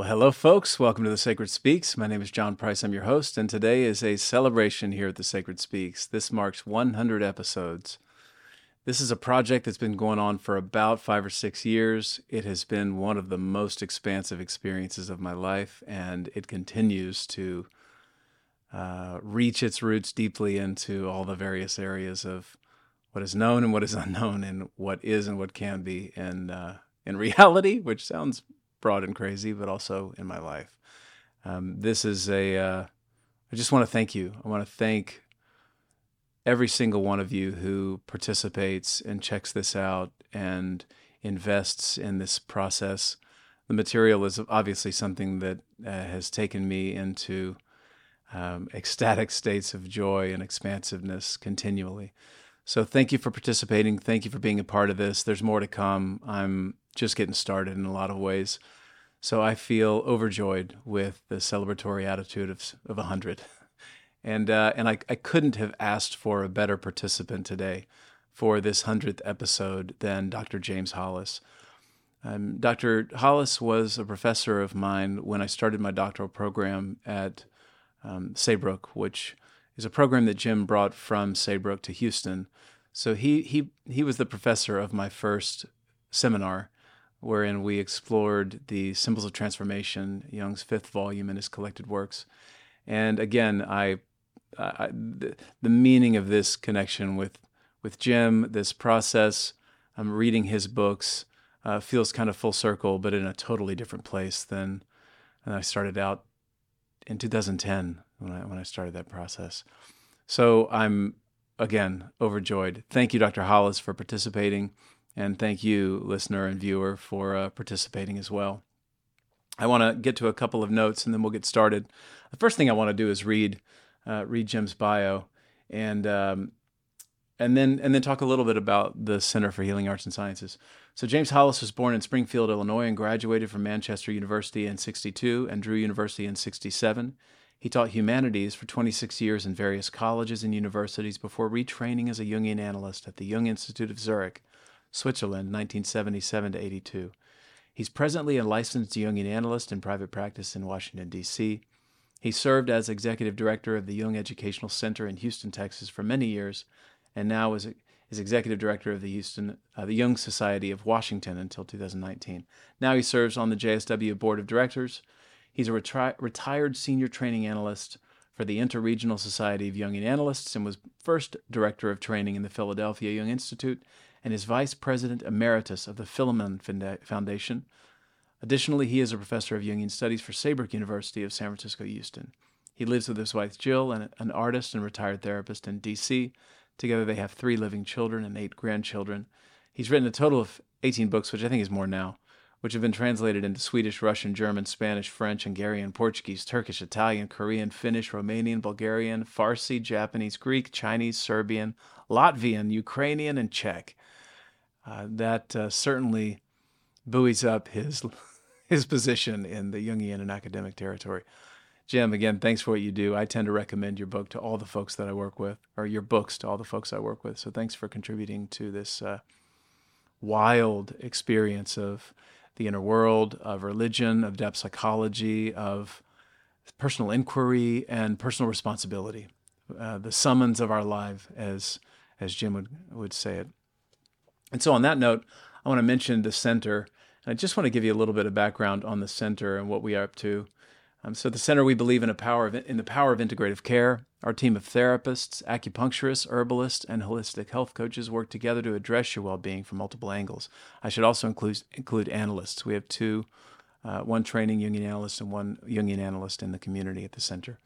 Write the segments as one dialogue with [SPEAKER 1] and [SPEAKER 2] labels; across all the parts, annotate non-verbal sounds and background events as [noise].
[SPEAKER 1] Well, hello, folks. Welcome to The Sacred Speaks. My name is John Price. I'm your host, and today is a celebration here at The Sacred Speaks. This marks 100 episodes. This is a project that's been going on for about five or six years. It has been one of the most expansive experiences of my life, and it continues to uh, reach its roots deeply into all the various areas of what is known and what is [laughs] unknown, and what is and what can be in uh, in reality, which sounds broad and crazy, but also in my life. Um, this is a. Uh, I just want to thank you. I want to thank every single one of you who participates and checks this out and invests in this process. The material is obviously something that uh, has taken me into um, ecstatic states of joy and expansiveness continually. So, thank you for participating. Thank you for being a part of this. There's more to come. I'm just getting started in a lot of ways. So I feel overjoyed with the celebratory attitude of of a hundred, and uh, and I I couldn't have asked for a better participant today for this hundredth episode than Dr. James Hollis. Um, Dr. Hollis was a professor of mine when I started my doctoral program at um, Saybrook, which is a program that Jim brought from Saybrook to Houston. So he he he was the professor of my first seminar wherein we explored the symbols of transformation, Jung's fifth volume in his collected works. And again, I, I the, the, meaning of this connection with with Jim, this process, I'm reading his books, uh, feels kind of full circle, but in a totally different place than, than I started out in 2010 when I when I started that process. So I'm again overjoyed. Thank you, Dr. Hollis, for participating. And thank you, listener and viewer, for uh, participating as well. I want to get to a couple of notes and then we'll get started. The first thing I want to do is read uh, read Jim's bio and um, and then and then talk a little bit about the Center for Healing Arts and Sciences. So James Hollis was born in Springfield, Illinois, and graduated from Manchester University in '62 and Drew University in '67. He taught humanities for 26 years in various colleges and universities before retraining as a Jungian analyst at the Jung Institute of Zurich Switzerland, 1977 to 82. He's presently a licensed Jungian analyst in private practice in Washington, D.C. He served as executive director of the Jung Educational Center in Houston, Texas for many years, and now is, is executive director of the Houston uh, the Jung Society of Washington until 2019. Now he serves on the JSW board of directors. He's a retri- retired senior training analyst for the Interregional Society of Jungian Analysts and was first director of training in the Philadelphia Jung Institute and is Vice President Emeritus of the Philemon Foundation. Additionally, he is a professor of Jungian Studies for Saybrook University of San Francisco Houston. He lives with his wife Jill, an artist and retired therapist in D.C. Together, they have three living children and eight grandchildren. He's written a total of 18 books, which I think is more now, which have been translated into Swedish, Russian, German, Spanish, French, Hungarian, Portuguese, Turkish, Italian, Korean, Finnish, Romanian, Bulgarian, Farsi, Japanese, Greek, Chinese, Serbian, Latvian, Ukrainian, and Czech. Uh, that uh, certainly buoys up his [laughs] his position in the Jungian and academic territory. Jim, again, thanks for what you do. I tend to recommend your book to all the folks that I work with, or your books to all the folks I work with. So thanks for contributing to this uh, wild experience of the inner world, of religion, of depth psychology, of personal inquiry, and personal responsibility. Uh, the summons of our life, as as Jim would would say it. And so, on that note, I want to mention the center. And I just want to give you a little bit of background on the center and what we are up to. Um, so, the center we believe in a power of, in the power of integrative care. Our team of therapists, acupuncturists, herbalists, and holistic health coaches work together to address your well-being from multiple angles. I should also include include analysts. We have two, uh, one training Jungian analyst and one Jungian analyst in the community at the center.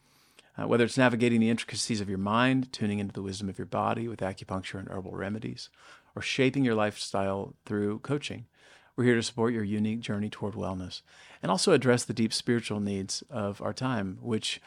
[SPEAKER 1] Uh, whether it's navigating the intricacies of your mind, tuning into the wisdom of your body with acupuncture and herbal remedies, or shaping your lifestyle through coaching. We're here to support your unique journey toward wellness and also address the deep spiritual needs of our time, which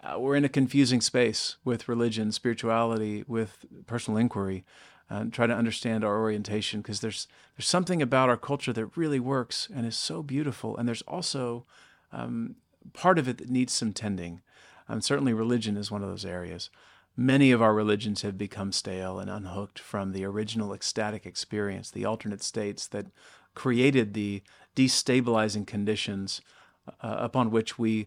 [SPEAKER 1] uh, we're in a confusing space with religion, spirituality, with personal inquiry. Uh, try to understand our orientation because there's there's something about our culture that really works and is so beautiful, and there's also um, part of it that needs some tending. Um, certainly, religion is one of those areas. Many of our religions have become stale and unhooked from the original ecstatic experience, the alternate states that created the destabilizing conditions uh, upon which we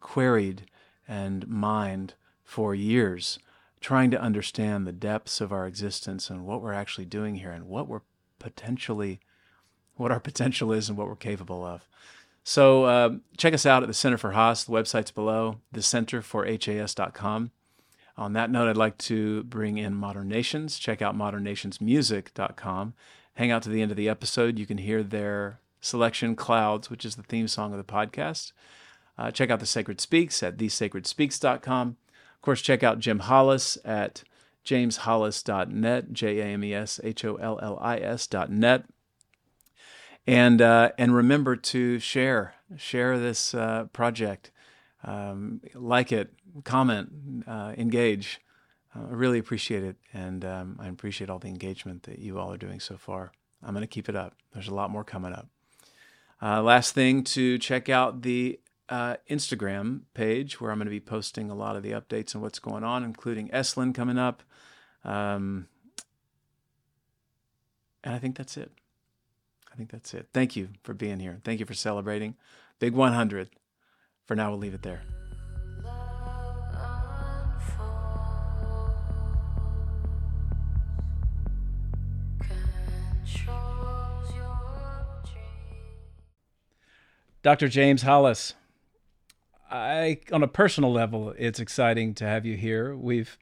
[SPEAKER 1] queried and mined for years, trying to understand the depths of our existence and what we're actually doing here and what we're potentially, what our potential is and what we're capable of. So uh, check us out at the Center for HAS. The website's below, the Center for HAS.com. On that note, I'd like to bring in Modern Nations. Check out modernnationsmusic.com. Hang out to the end of the episode. You can hear their selection, Clouds, which is the theme song of the podcast. Uh, check out The Sacred Speaks at thesacredspeaks.com. Of course, check out Jim Hollis at jameshollis.net, J A M E S H O L L I S.net. And, uh, and remember to share, share this uh, project. Um, like it, comment, uh, engage. I really appreciate it. And um, I appreciate all the engagement that you all are doing so far. I'm going to keep it up. There's a lot more coming up. Uh, last thing to check out the uh, Instagram page where I'm going to be posting a lot of the updates and what's going on, including Esalen coming up. Um, and I think that's it. I think that's it. Thank you for being here. Thank you for celebrating Big 100. For now, we'll leave it there. Dr. James Hollis, I, on a personal level, it's exciting to have you here. We've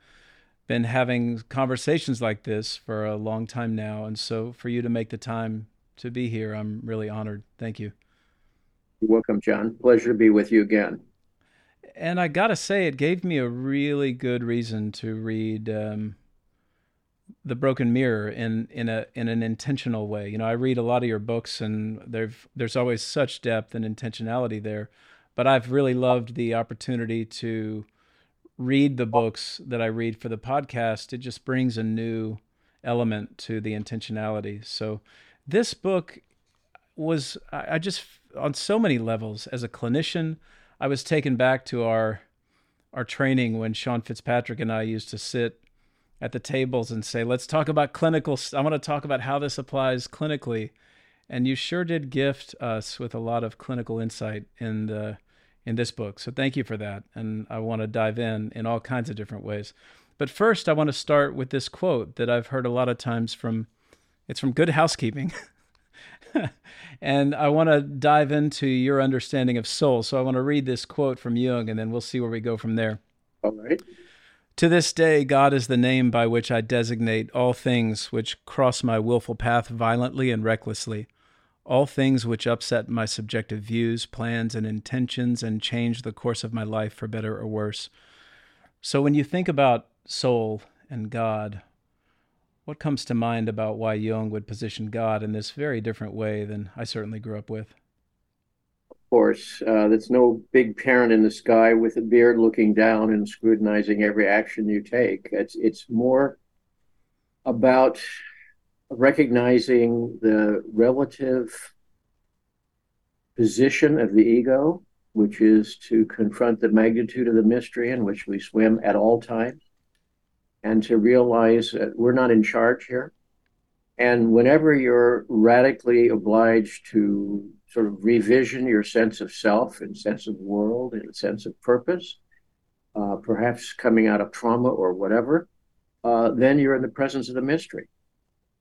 [SPEAKER 1] been having conversations like this for a long time now, and so for you to make the time to be here, I'm really honored. Thank you.
[SPEAKER 2] You're welcome, John. Pleasure to be with you again.
[SPEAKER 1] And I gotta say, it gave me a really good reason to read um, the Broken Mirror in in a in an intentional way. You know, I read a lot of your books, and there's there's always such depth and intentionality there. But I've really loved the opportunity to read the books that I read for the podcast. It just brings a new element to the intentionality. So this book was I just on so many levels as a clinician, I was taken back to our our training when Sean Fitzpatrick and I used to sit at the tables and say, let's talk about clinical. I want to talk about how this applies clinically. And you sure did gift us with a lot of clinical insight in the in this book. So thank you for that. And I want to dive in in all kinds of different ways. But first, I want to start with this quote that I've heard a lot of times from. It's from Good Housekeeping. [laughs] and I want to dive into your understanding of soul. So I want to read this quote from Jung, and then we'll see where we go from there.
[SPEAKER 2] All right.
[SPEAKER 1] To this day, God is the name by which I designate all things which cross my willful path violently and recklessly, all things which upset my subjective views, plans, and intentions and change the course of my life for better or worse. So, when you think about soul and God, what comes to mind about why Jung would position God in this very different way than I certainly grew up with?
[SPEAKER 2] Uh, there's no big parent in the sky with a beard looking down and scrutinizing every action you take. It's it's more about recognizing the relative position of the ego, which is to confront the magnitude of the mystery in which we swim at all times, and to realize that we're not in charge here. And whenever you're radically obliged to sort of revision your sense of self and sense of world and sense of purpose, uh, perhaps coming out of trauma or whatever, uh, then you're in the presence of the mystery.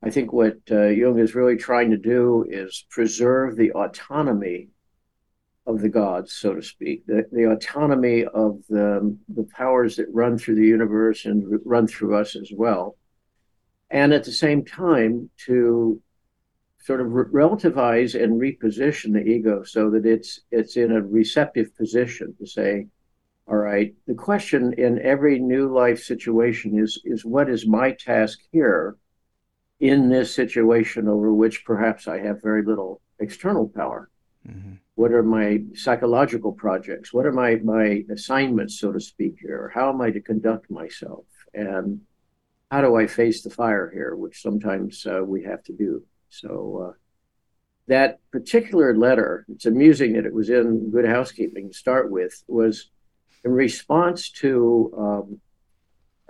[SPEAKER 2] I think what uh, Jung is really trying to do is preserve the autonomy of the gods, so to speak, the, the autonomy of the, the powers that run through the universe and run through us as well. And at the same time, to sort of re- relativize and reposition the ego so that it's it's in a receptive position to say all right the question in every new life situation is is what is my task here in this situation over which perhaps i have very little external power? Mm-hmm. what are my psychological projects? What are my my assignments so to speak here? How am i to conduct myself? And how do i face the fire here which sometimes uh, we have to do so uh, that particular letter, it's amusing that it was in Good Housekeeping to start with, was in response to um,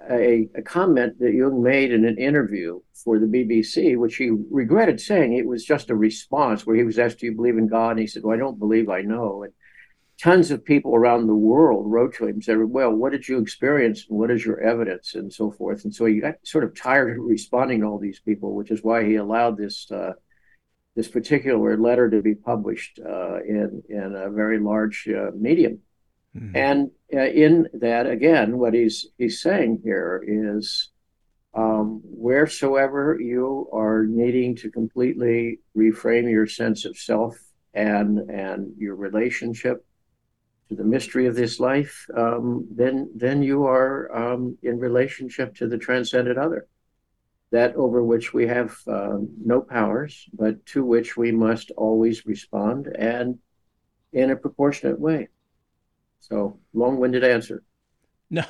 [SPEAKER 2] a, a, comment that Jung made in an interview for the BBC, which he regretted saying it was just a response where he was asked, Do you believe in God? And he said, Well, I don't believe I know. And tons of people around the world wrote to him and said, Well, what did you experience and what is your evidence and so forth? And so he got sort of tired of responding to all these people, which is why he allowed this uh, this particular letter to be published uh, in in a very large uh, medium. Mm-hmm. And uh, in that, again, what he's he's saying here is um, wheresoever you are needing to completely reframe your sense of self and and your relationship to the mystery of this life, um, then then you are um, in relationship to the transcendent other, that over which we have uh, no powers, but to which we must always respond and in a proportionate way. So, long-winded answer.
[SPEAKER 1] No,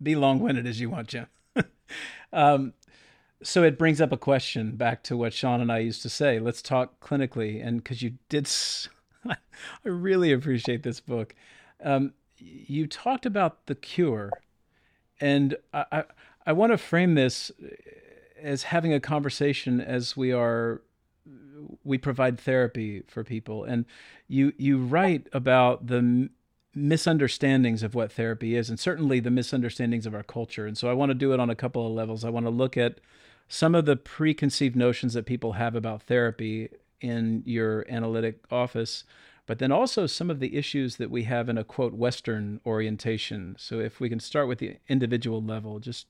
[SPEAKER 1] be long-winded as you want, Jim. [laughs] um, so it brings up a question back to what Sean and I used to say. Let's talk clinically, and because you did, [laughs] I really appreciate this book. Um, you talked about the cure, and I, I, I want to frame this as having a conversation as we are we provide therapy for people and you you write about the misunderstandings of what therapy is, and certainly the misunderstandings of our culture. And so I want to do it on a couple of levels. I want to look at some of the preconceived notions that people have about therapy in your analytic office, but then also some of the issues that we have in a quote Western orientation. So if we can start with the individual level, just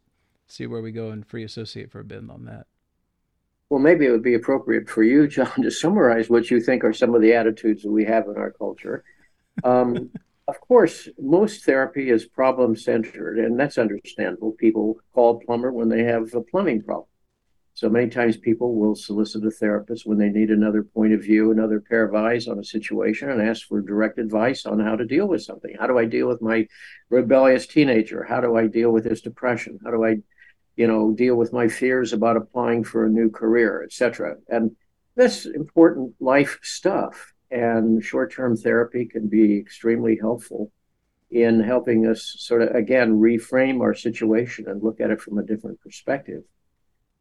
[SPEAKER 1] see where we go and free associate for a bit on that.
[SPEAKER 2] Well, maybe it would be appropriate for you, John, to summarize what you think are some of the attitudes that we have in our culture. Um, [laughs] of course, most therapy is problem centered, and that's understandable. People call a plumber when they have a plumbing problem. So many times people will solicit a therapist when they need another point of view, another pair of eyes on a situation, and ask for direct advice on how to deal with something. How do I deal with my rebellious teenager? How do I deal with his depression? How do I, you know, deal with my fears about applying for a new career, etc. And that's important life stuff. And short term therapy can be extremely helpful in helping us sort of, again, reframe our situation and look at it from a different perspective.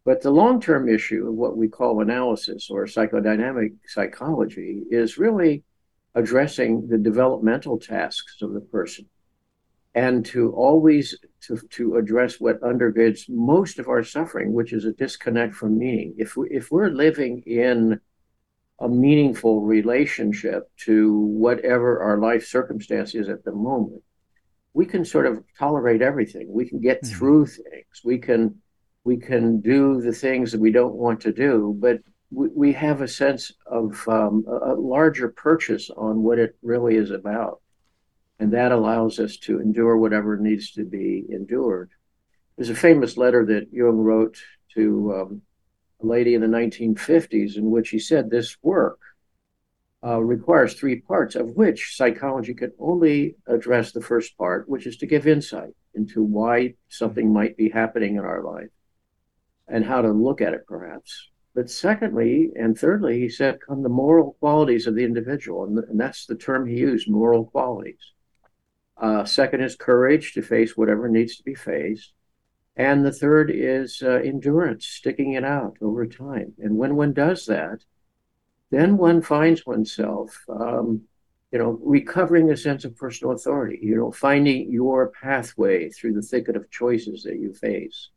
[SPEAKER 2] But the long term issue of what we call analysis or psychodynamic psychology is really addressing the developmental tasks of the person and to always to, to address what undergirds most of our suffering which is a disconnect from meaning if we, if we're living in a meaningful relationship to whatever our life circumstance is at the moment, we can sort of tolerate everything. We can get mm-hmm. through things. We can we can do the things that we don't want to do, but we, we have a sense of um, a, a larger purchase on what it really is about. And that allows us to endure whatever needs to be endured. There's a famous letter that Jung wrote to um, a lady in the 1950s in which he said this work uh, requires three parts, of which psychology can only address the first part, which is to give insight into why something might be happening in our life and how to look at it, perhaps. But secondly and thirdly, he said, come the moral qualities of the individual. And, and that's the term he used moral qualities. Uh, second is courage to face whatever needs to be faced. And the third is uh, endurance, sticking it out over time. And when one does that, then one finds oneself, um, you know, recovering a sense of personal authority, you know, finding your pathway through the thicket of choices that you face,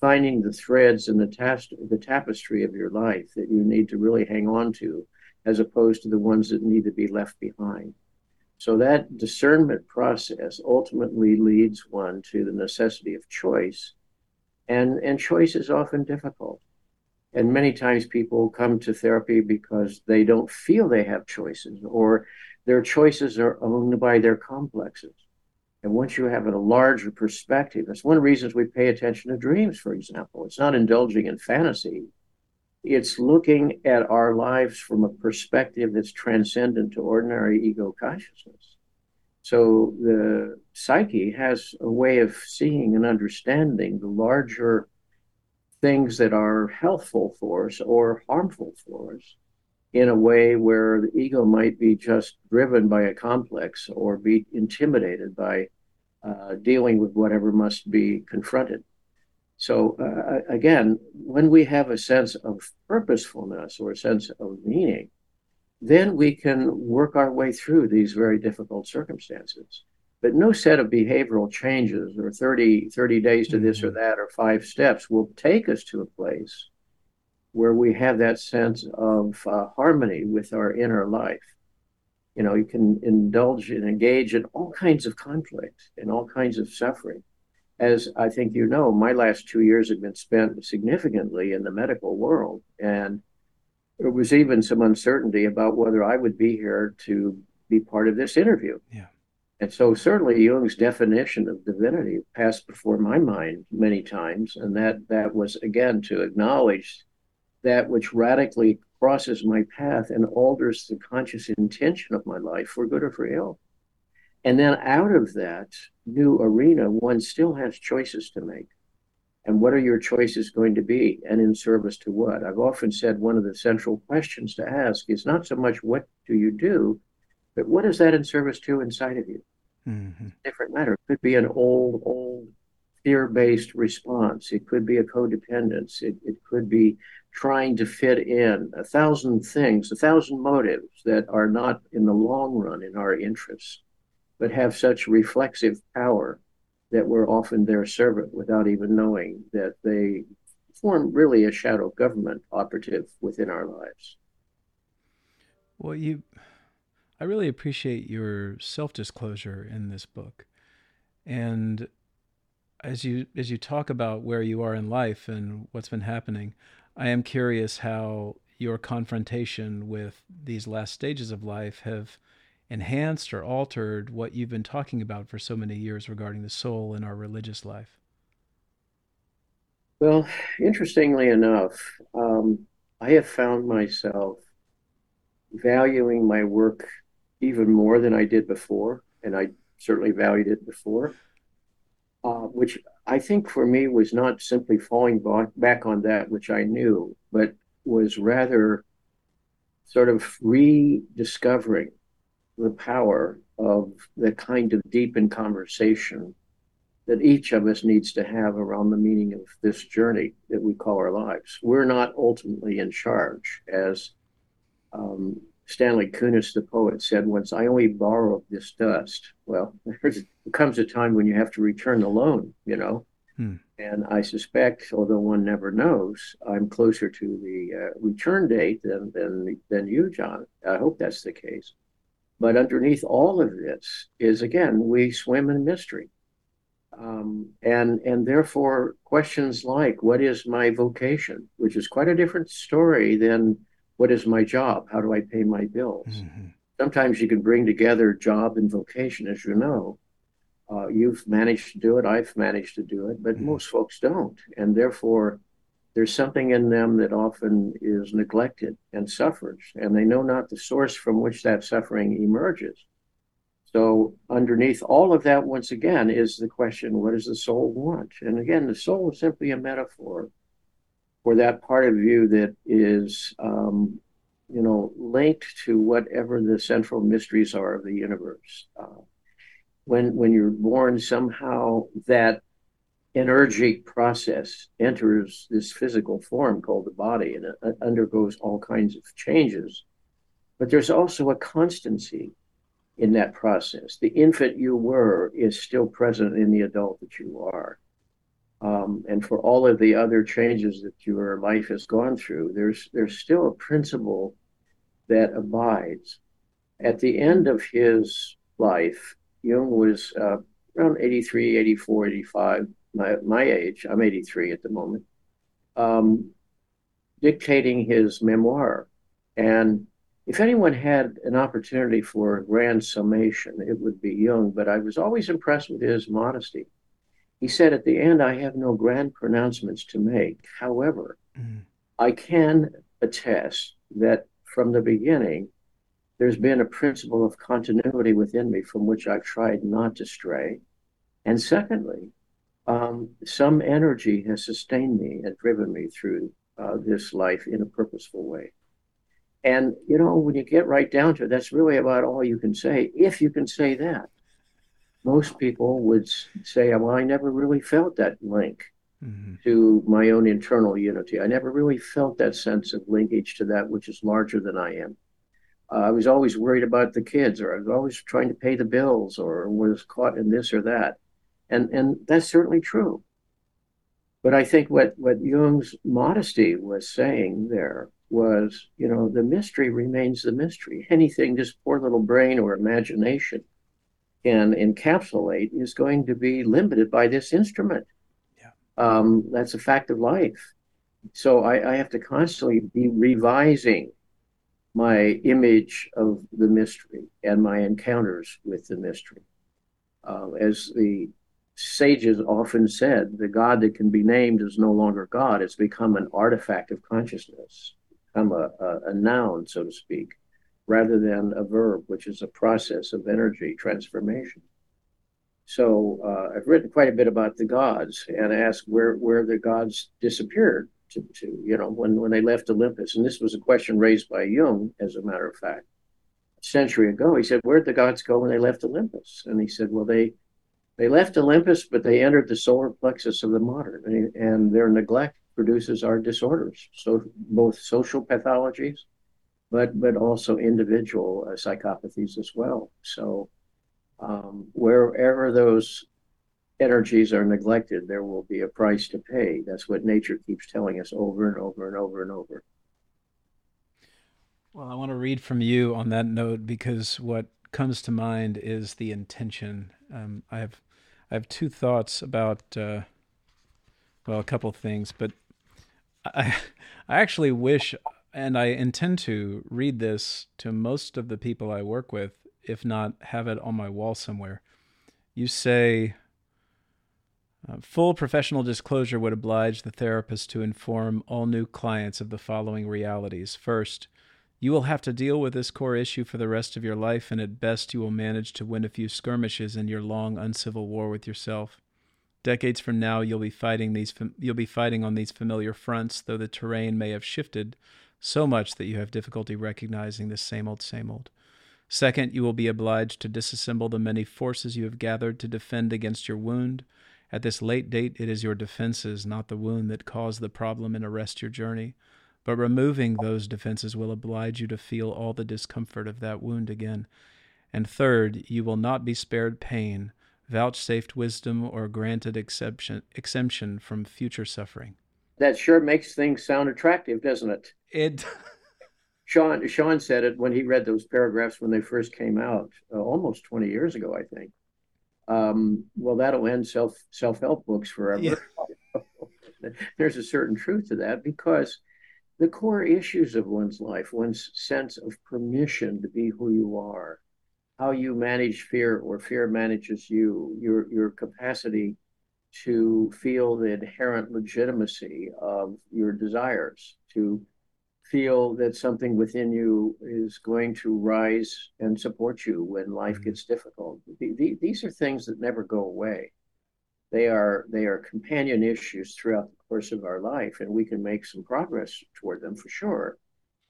[SPEAKER 2] finding the threads in the, tas- the tapestry of your life that you need to really hang on to, as opposed to the ones that need to be left behind. So that discernment process ultimately leads one to the necessity of choice. And and choice is often difficult. And many times people come to therapy because they don't feel they have choices or their choices are owned by their complexes and once you have a larger perspective that's one of the reasons we pay attention to dreams for example. It's not indulging in fantasy. It's looking at our lives from a perspective that's transcendent to ordinary ego consciousness. So the psyche has a way of seeing and understanding the larger things that are healthful for us or harmful for us in a way where the ego might be just driven by a complex or be intimidated by uh, dealing with whatever must be confronted. So, uh, again, when we have a sense of purposefulness or a sense of meaning, then we can work our way through these very difficult circumstances. But no set of behavioral changes or 30, 30 days to this or mm-hmm. that or five steps will take us to a place where we have that sense of uh, harmony with our inner life. You know, you can indulge and engage in all kinds of conflict and all kinds of suffering. As I think you know, my last two years have been spent significantly in the medical world. And there was even some uncertainty about whether I would be here to be part of this interview.
[SPEAKER 1] Yeah.
[SPEAKER 2] And so certainly Jung's definition of divinity passed before my mind many times. And that that was again to acknowledge that which radically crosses my path and alters the conscious intention of my life for good or for ill. And then out of that new arena, one still has choices to make. And what are your choices going to be and in service to what? I've often said one of the central questions to ask is not so much what do you do, but what is that in service to inside of you? Mm-hmm. Different matter. It could be an old, old fear based response. It could be a codependence. It, it could be trying to fit in a thousand things, a thousand motives that are not in the long run in our interests, but have such reflexive power that we're often their servant without even knowing that they form really a shadow government operative within our lives.
[SPEAKER 1] Well, you, I really appreciate your self disclosure in this book. And as you as you talk about where you are in life and what's been happening, I am curious how your confrontation with these last stages of life have enhanced or altered what you've been talking about for so many years regarding the soul in our religious life.
[SPEAKER 2] Well, interestingly enough, um, I have found myself valuing my work even more than I did before, and I certainly valued it before uh, which I think for me was not simply falling back on that which I knew, but was rather sort of rediscovering the power of the kind of deepened conversation that each of us needs to have around the meaning of this journey that we call our lives. We're not ultimately in charge, as um, Stanley Kunitz, the poet, said once, I only borrow this dust. Well, [laughs] there comes a time when you have to return the loan, you know. Hmm. And I suspect, although one never knows, I'm closer to the uh, return date than, than, than you, John. I hope that's the case. But underneath all of this is, again, we swim in mystery. Um, and and therefore questions like what is my vocation, which is quite a different story than what is my job? How do I pay my bills? Mm-hmm. Sometimes you can bring together job and vocation, as you know. Uh, you've managed to do it, I've managed to do it, but mm-hmm. most folks don't. And therefore, there's something in them that often is neglected and suffers, and they know not the source from which that suffering emerges. So, underneath all of that, once again, is the question what does the soul want? And again, the soul is simply a metaphor for that part of you that is, um, you know, linked to whatever the central mysteries are of the universe. Uh, when when you're born, somehow that energetic process enters this physical form called the body, and it undergoes all kinds of changes. But there's also a constancy in that process. The infant you were is still present in the adult that you are um, and for all of the other changes that your life has gone through, there's there's still a principle that abides. At the end of his life, Jung was uh, around 83, 84, 85, my, my age. I'm 83 at the moment, um, dictating his memoir. And if anyone had an opportunity for a grand summation, it would be Jung, but I was always impressed with his modesty he said at the end, I have no grand pronouncements to make. However, mm. I can attest that from the beginning, there's been a principle of continuity within me from which I've tried not to stray. And secondly, um, some energy has sustained me and driven me through uh, this life in a purposeful way. And, you know, when you get right down to it, that's really about all you can say, if you can say that most people would say, well, I never really felt that link mm-hmm. to my own internal unity. I never really felt that sense of linkage to that which is larger than I am. uh, I was always worried about the kids, or I was always trying to pay the bills, or was caught in this or that, and and that's certainly true. But I think what what Jung's modesty was saying there was, you know, the mystery remains the mystery. Anything this poor little brain or imagination can encapsulate is going to be limited by this instrument. Yeah. Um, that's a fact of life. So I, I have to constantly be revising my image of the mystery and my encounters with the mystery. Uh, as the sages often said, the God that can be named is no longer God. It's become an artifact of consciousness, become a, a, a noun, so to speak, rather than a verb, which is a process of energy transformation. So uh, I've written quite a bit about the gods and asked where, where the gods disappeared to, to, you know, when, when they left Olympus. And this was a question raised by Jung, as a matter of fact, a century ago. He said, Where'd the gods go when they left Olympus? And he said, Well, they they left Olympus, but they entered the solar plexus of the modern, and, and their neglect produces our disorders. So both social pathologies, but but also individual uh, psychopathies as well. So um, wherever those energies are neglected, there will be a price to pay. That's what nature keeps telling us over and over and over and over.
[SPEAKER 1] Well, I want to read from you on that note because what comes to mind is the intention. Um, I have I have two thoughts about uh, well, a couple things, but I I actually wish and I intend to read this to most of the people I work with, if not have it on my wall somewhere. You say uh, full professional disclosure would oblige the therapist to inform all new clients of the following realities. First, you will have to deal with this core issue for the rest of your life, and at best, you will manage to win a few skirmishes in your long, uncivil war with yourself. Decades from now, you'll be fighting these. You'll be fighting on these familiar fronts, though the terrain may have shifted so much that you have difficulty recognizing the same old, same old. Second, you will be obliged to disassemble the many forces you have gathered to defend against your wound. At this late date, it is your defenses, not the wound, that cause the problem and arrest your journey. But removing those defenses will oblige you to feel all the discomfort of that wound again. And third, you will not be spared pain, vouchsafed wisdom, or granted exception, exemption from future suffering.
[SPEAKER 2] That sure makes things sound attractive, doesn't it?
[SPEAKER 1] It. [laughs]
[SPEAKER 2] Sean Sean said it when he read those paragraphs when they first came out, uh, almost 20 years ago, I think. Um, well, that'll end self self help books forever. Yeah. [laughs] There's a certain truth to that because the core issues of one's life, one's sense of permission to be who you are, how you manage fear or fear manages you, your your capacity to feel the inherent legitimacy of your desires, to feel that something within you is going to rise and support you when life mm-hmm. gets difficult. The, the, these are things that never go away they are they are companion issues throughout the course of our life, and we can make some progress toward them for sure.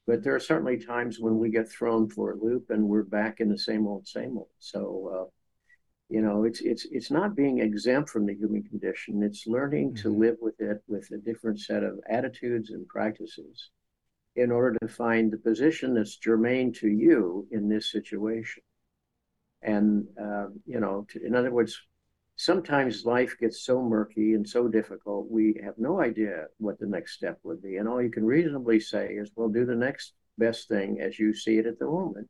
[SPEAKER 2] But there are certainly times when we get thrown for a loop and we're back in the same old, same old. So, uh, you know, it's it's it's not being exempt from the human condition. It's learning mm-hmm. to live with it with a different set of attitudes and practices in order to find the position that's germane to you in this situation. And uh, you know, to, in other words, sometimes life gets so murky and so difficult, we have no idea what the next step would be. And all you can reasonably say is, well, do the next best thing as you see it at the moment.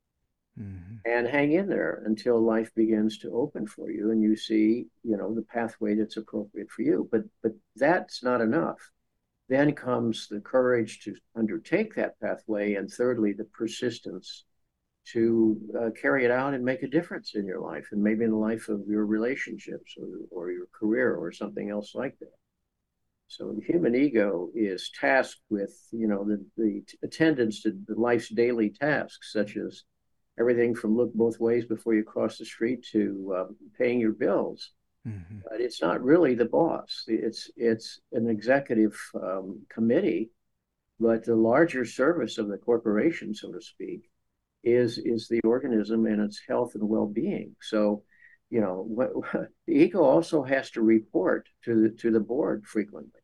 [SPEAKER 2] Mm-hmm. And hang in there until life begins to open for you and you see, you know, the pathway that's appropriate for you. But but that's not enough. Then comes the courage to undertake that pathway, and thirdly, the persistence to uh, carry it out and make a difference in your life and maybe in the life of your relationships or, or your career or something else like that. So the human ego is tasked with, you know, the, the attendance to life's daily tasks, such as everything from look both ways before you cross the street to um, paying your bills. Mm-hmm. But it's not really the boss. It's it's an executive um, committee, but the larger service of the corporation, so to speak, is is the organism and its health and well-being. So, you know, what, [laughs] the ego also has to report to the to the board frequently,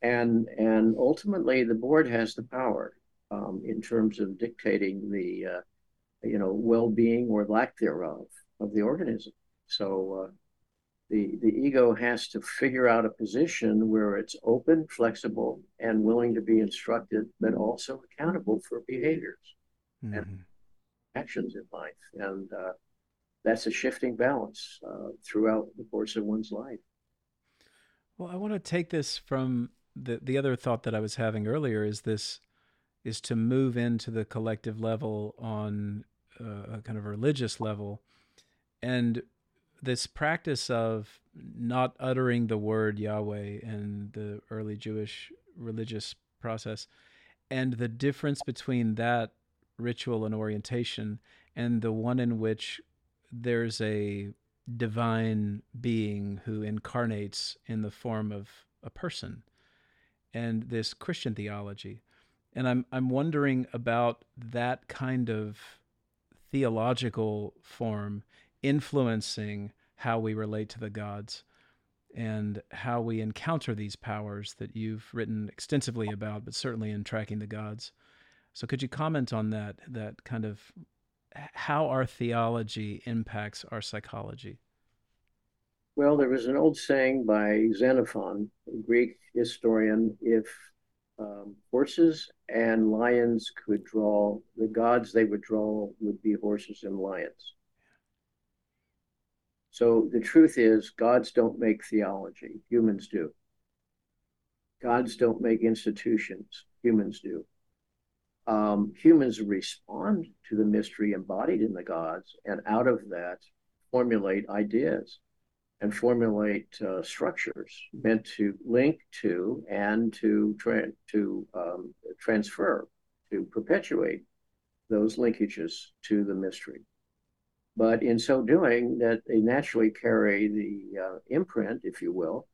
[SPEAKER 2] and and ultimately the board has the power. um, in terms of dictating the, uh, you know, well-being or lack thereof of the organism. So uh, the the ego has to figure out a position where it's open, flexible, and willing to be instructed, but also accountable for behaviors mm-hmm. and actions in life. And uh, that's a shifting balance uh, throughout the course of one's life.
[SPEAKER 1] Well, I want to take this from the the other thought that I was having earlier is this is to move into the collective level on uh, a kind of religious level and this practice of not uttering the word Yahweh in the early Jewish religious process, and the difference between that ritual and orientation and the one in which there's a divine being who incarnates in the form of a person, and this Christian theology. And I'm I'm wondering about that kind of theological form influencing how we relate to the gods and how we encounter these powers that you've written extensively about, but certainly in tracking the gods. So, could you comment on that? That kind of how our theology impacts our psychology?
[SPEAKER 2] Well, there was an old saying by Xenophon, a Greek historian if um, horses and lions could draw, the gods they would draw would be horses and lions. So the truth is, gods don't make theology, humans do. Gods don't make institutions, humans do. Um, humans respond to the mystery embodied in the gods, and out of that, formulate ideas and formulate uh, structures meant to link to and to tra- to um, transfer, to perpetuate those linkages to the mystery. But in so doing, that they naturally carry the uh, imprint, if you will,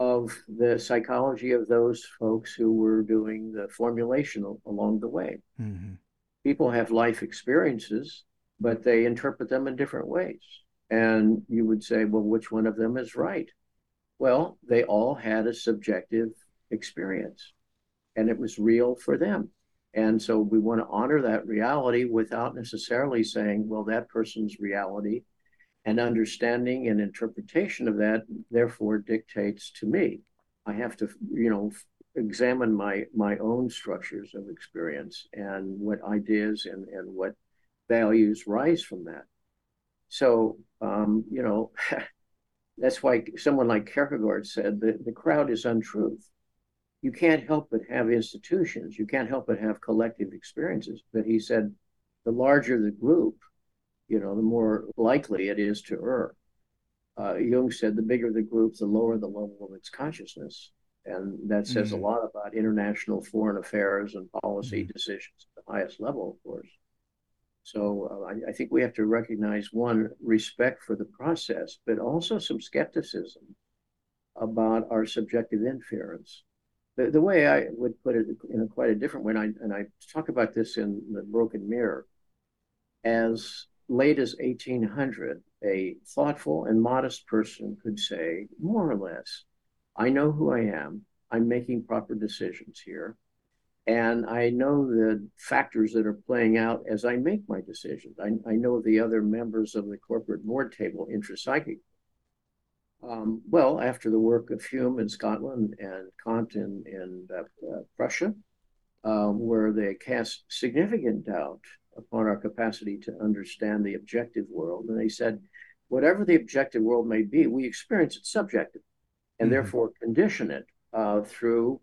[SPEAKER 2] of the psychology of those folks who were doing the formulation along the way. Mm-hmm. People have life experiences, but they interpret them in different ways. And you would say, well, which one of them is right? Well, they all had a subjective experience, and it was real for them. And so we want to honor that reality without necessarily saying, well, that person's reality and understanding and interpretation of that therefore dictates to me. I have to, you know, examine my my own structures of experience and what ideas and, and what values rise from that. So, um, you know, [laughs] that's why someone like Kierkegaard said that the crowd is untruth you can't help but have institutions. You can't help but have collective experiences. But he said, the larger the group, you know, the more likely it is to err. Uh, Jung said, the bigger the group, the lower the level of its consciousness. And that says mm-hmm. a lot about international foreign affairs and policy mm-hmm. decisions at the highest level, of course. So uh, I, I, think we have to recognize one, respect for the process, but also some skepticism about our subjective inference the, the way I would put it in a quite a different way, and I, and I talk about this in the Broken Mirror, as late as 1800, a thoughtful and modest person could say, more or less, I know who I am. I'm making proper decisions here. And I know the factors that are playing out as I make my decisions. I, I know the other members of the corporate board table intrapsychically. Um, well, after the work of Hume in Scotland and Kant in, in uh, uh, Prussia, um, where they cast significant doubt upon our capacity to understand the objective world. And they said, whatever the objective world may be, we experience it subjective and mm-hmm. therefore condition it uh, through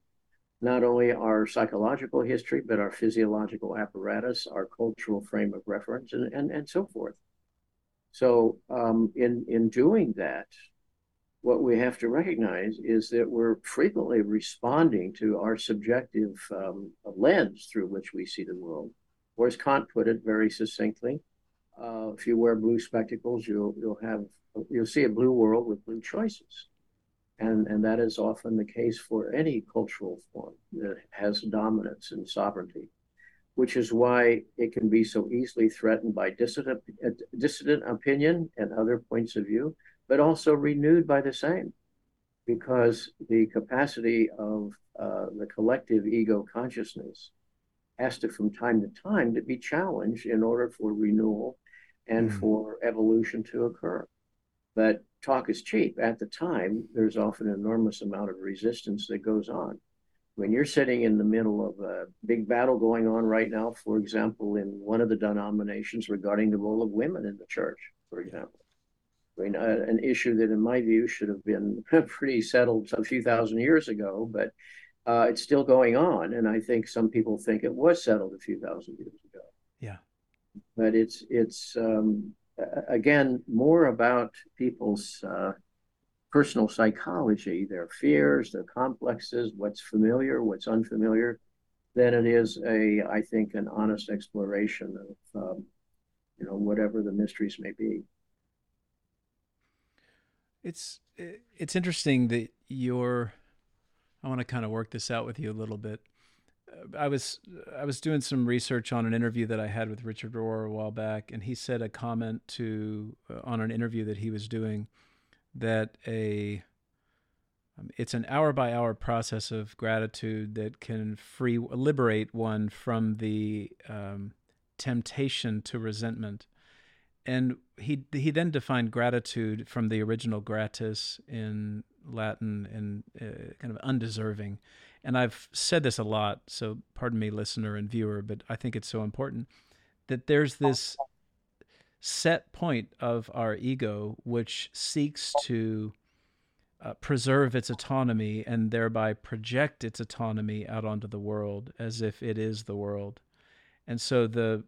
[SPEAKER 2] not only our psychological history, but our physiological apparatus, our cultural frame of reference, and, and, and so forth. So, um, in, in doing that, what we have to recognize is that we're frequently responding to our subjective um, lens through which we see the world. Or as Kant put it very succinctly, uh, if you wear blue spectacles, you'll you'll have you'll see a blue world with blue choices, and and that is often the case for any cultural form that has dominance and sovereignty, which is why it can be so easily threatened by dissident dissident opinion and other points of view but also renewed by the same, because the capacity of uh, the collective ego consciousness has to, from time to time, to be challenged in order for renewal and mm. for evolution to occur. But talk is cheap. At the time, there's often an enormous amount of resistance that goes on. When you're sitting in the middle of a big battle going on right now, for example, in one of the denominations regarding the role of women in the church, for example, I mean, uh, an issue that, in my view, should have been [laughs] pretty settled a few thousand years ago, but uh, it's still going on. And I think some people think it was settled a few thousand years ago.
[SPEAKER 1] Yeah.
[SPEAKER 2] But it's it's um, again more about people's uh, personal psychology, their fears, their complexes, what's familiar, what's unfamiliar, than it is a I think an honest exploration of um, you know whatever the mysteries may be.
[SPEAKER 1] It's it's interesting that you're I want to kind of work this out with you a little bit. I was I was doing some research on an interview that I had with Richard Rohr a while back, and he said a comment to uh, on an interview that he was doing that a um, it's an hour by hour process of gratitude that can free liberate one from the um, temptation to resentment. And he he then defined gratitude from the original gratis in Latin and uh, kind of undeserving. And I've said this a lot, so pardon me, listener and viewer, but I think it's so important that there's this set point of our ego which seeks to uh, preserve its autonomy and thereby project its autonomy out onto the world as if it is the world. And so the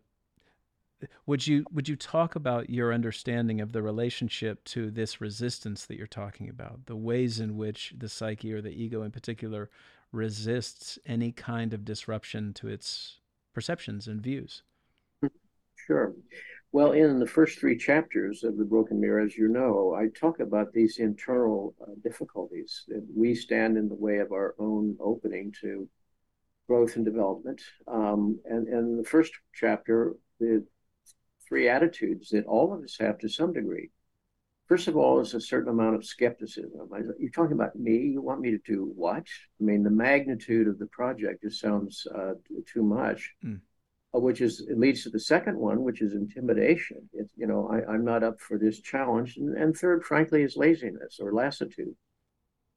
[SPEAKER 1] would you would you talk about your understanding of the relationship to this resistance that you're talking about the ways in which the psyche or the ego in particular resists any kind of disruption to its perceptions and views
[SPEAKER 2] sure well in the first three chapters of the broken mirror as you know i talk about these internal uh, difficulties that we stand in the way of our own opening to growth and development um, and, and the first chapter the three attitudes that all of us have to some degree. First of all, is a certain amount of skepticism. You're talking about me. You want me to do what? I mean, the magnitude of the project just sounds uh, too much. Mm. which is it leads to the second one, which is intimidation. It's you know I, am not up for this challenge, and, and, third, frankly, is laziness or lassitude.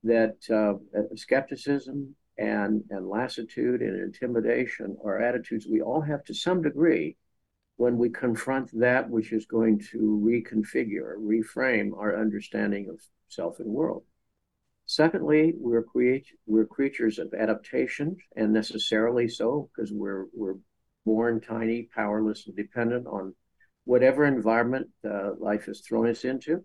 [SPEAKER 2] That uh, skepticism and and lassitude and intimidation are attitudes we all have to some degree when we confront that which is going to reconfigure, reframe our understanding of self and world. Secondly, we're create we're creatures of adaptation, and necessarily so because we're we're born tiny, powerless, and dependent on whatever environment uh, life has thrown us into.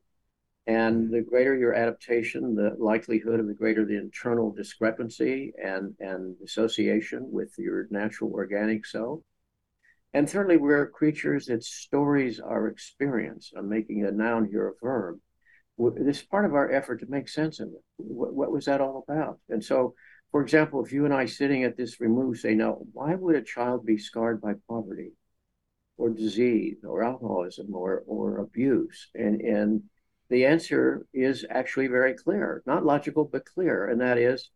[SPEAKER 2] And the greater your adaptation, the likelihood of the greater the internal discrepancy and, and association with your natural organic self. And thirdly, we're creatures that stories are experience. I'm making a noun here a verb. This is part of our effort to make sense of it. What, what, was that all about? And so, for example, if you and I sitting at this remove say, now, why would a child be scarred by poverty or disease or alcoholism or, or abuse? And, and the answer is actually very clear, not logical, but clear. And that is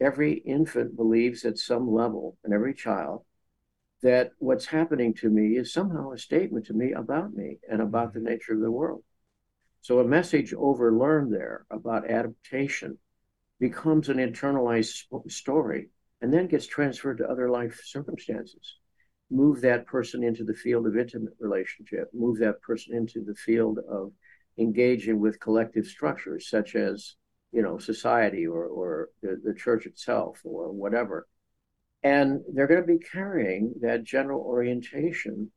[SPEAKER 2] every infant believes at some level, and every child, that what's happening to me is somehow a statement to me about me and about the mm-hmm. nature of the world. So a message overlearned there about adaptation becomes an internalized story and then gets transferred to other life circumstances. Move that person into the field of intimate relationship, move that person into the field of engaging with collective structures such as you know society or, or the, the church itself or whatever and they're going to be carrying that general orientation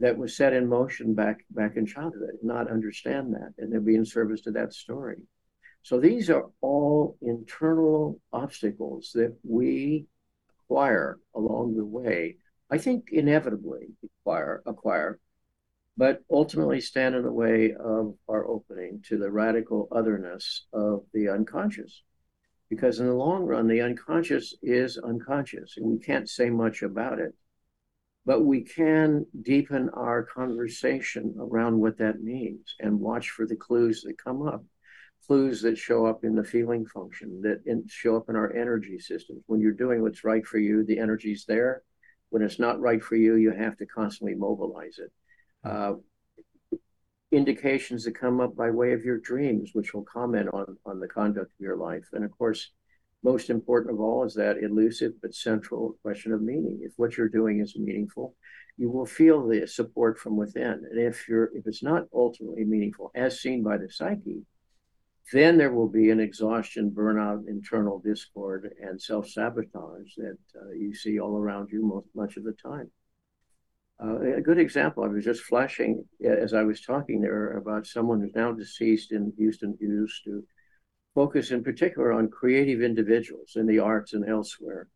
[SPEAKER 2] that was set in motion back back in childhood, not understand that, and they'll be in service to that story. So these are all internal obstacles that we acquire along the way. I think inevitably acquire acquire, but ultimately stand in the way of our opening to the radical otherness of the unconscious because in the long run, the unconscious is unconscious, and we can't say much about it. But we can deepen our conversation around what that means and watch for the clues that come up, clues that show up in the feeling function, that in, show up in our energy systems. When you're doing what's right for you, the energy's there. When it's not right for you, you have to constantly mobilize it. Uh, indications that come up by way of your dreams, which will comment on, on the conduct of your life. And of course, most important of all is that elusive but central question of meaning. If what you're doing is meaningful, you will feel the support from within. And if you're if it's not ultimately meaningful, as seen by the psyche, then there will be an exhaustion, burnout, internal discord, and self-sabotage that uh, you see all around you most much of the time. Uh, a good example, I was just flashing as I was talking there about someone who's now deceased in Houston who used to focus in particular on creative individuals in the arts and elsewhere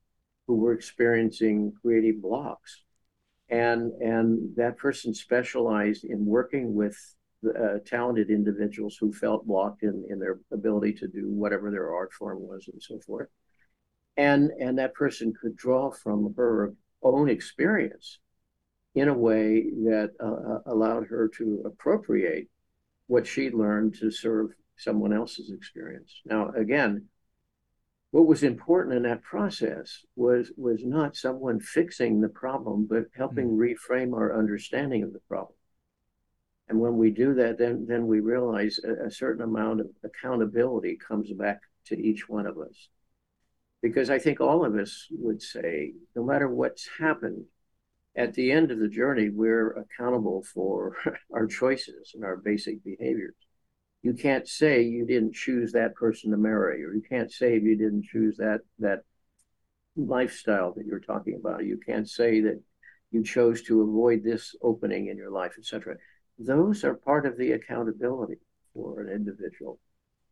[SPEAKER 2] who were experiencing creative blocks. And, and that person specialized in working with uh, talented individuals who felt blocked in, in their ability to do whatever their art form was and so forth. And, and that person could draw from her own experience in a way that uh, uh, allowed her to appropriate what she learned to serve someone else's experience. Now, again, what was important in that process was was not someone fixing the problem, but helping mm-hmm. reframe our understanding of the problem. And when we do that, then then we realize a, a certain amount of accountability comes back to each one of us. Because I think all of us would say, no matter what's happened, at the end of the journey, we're accountable for [laughs] our choices and our basic behaviors. You can't say you didn't choose that person to marry, or you can't say you didn't choose that that lifestyle that you're talking about. You can't say that you chose to avoid this opening in your life, etc. Those are part of the accountability for an individual.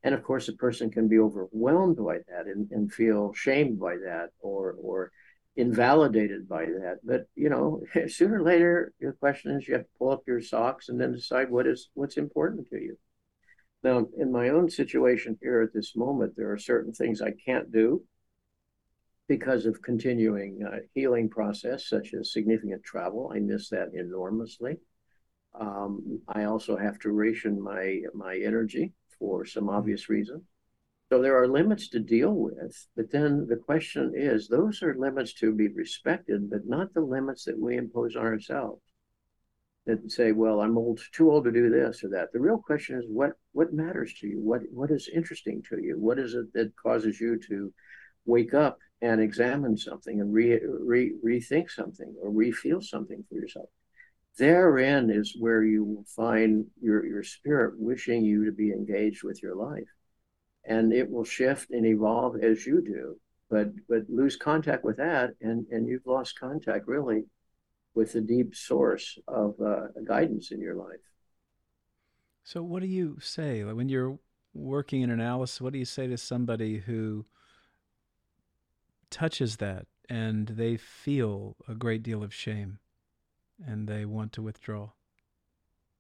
[SPEAKER 2] And of course, a person can be overwhelmed by that and, and feel shamed by that or or invalidated by that. But you know, [laughs] sooner or later, the question is you have to pull up your socks and then decide what is what's important to you. Now, in my own situation here at this moment, there are certain things I can't do because of continuing uh, healing process, such as significant travel. I miss that enormously. Um, I also have to ration my my energy for some obvious reason. So there are limits to deal with, but then the question is those are limits to be respected, but not the limits that we impose on ourselves. That say, well, I'm old, too old to do this or that. The real question is what what matters to you? What what is interesting to you? What is it that causes you to wake up and examine something and re, re, rethink something or refeel something for yourself? Therein is where you will find your your spirit wishing you to be engaged with your life and it will shift and evolve as you do. But but lose contact with that, and and you've lost contact really with the deep source of uh, guidance in your life.
[SPEAKER 1] So, what do you say like when you're working in analysis? What do you say to somebody who touches that and they feel a great deal of shame and they want to withdraw?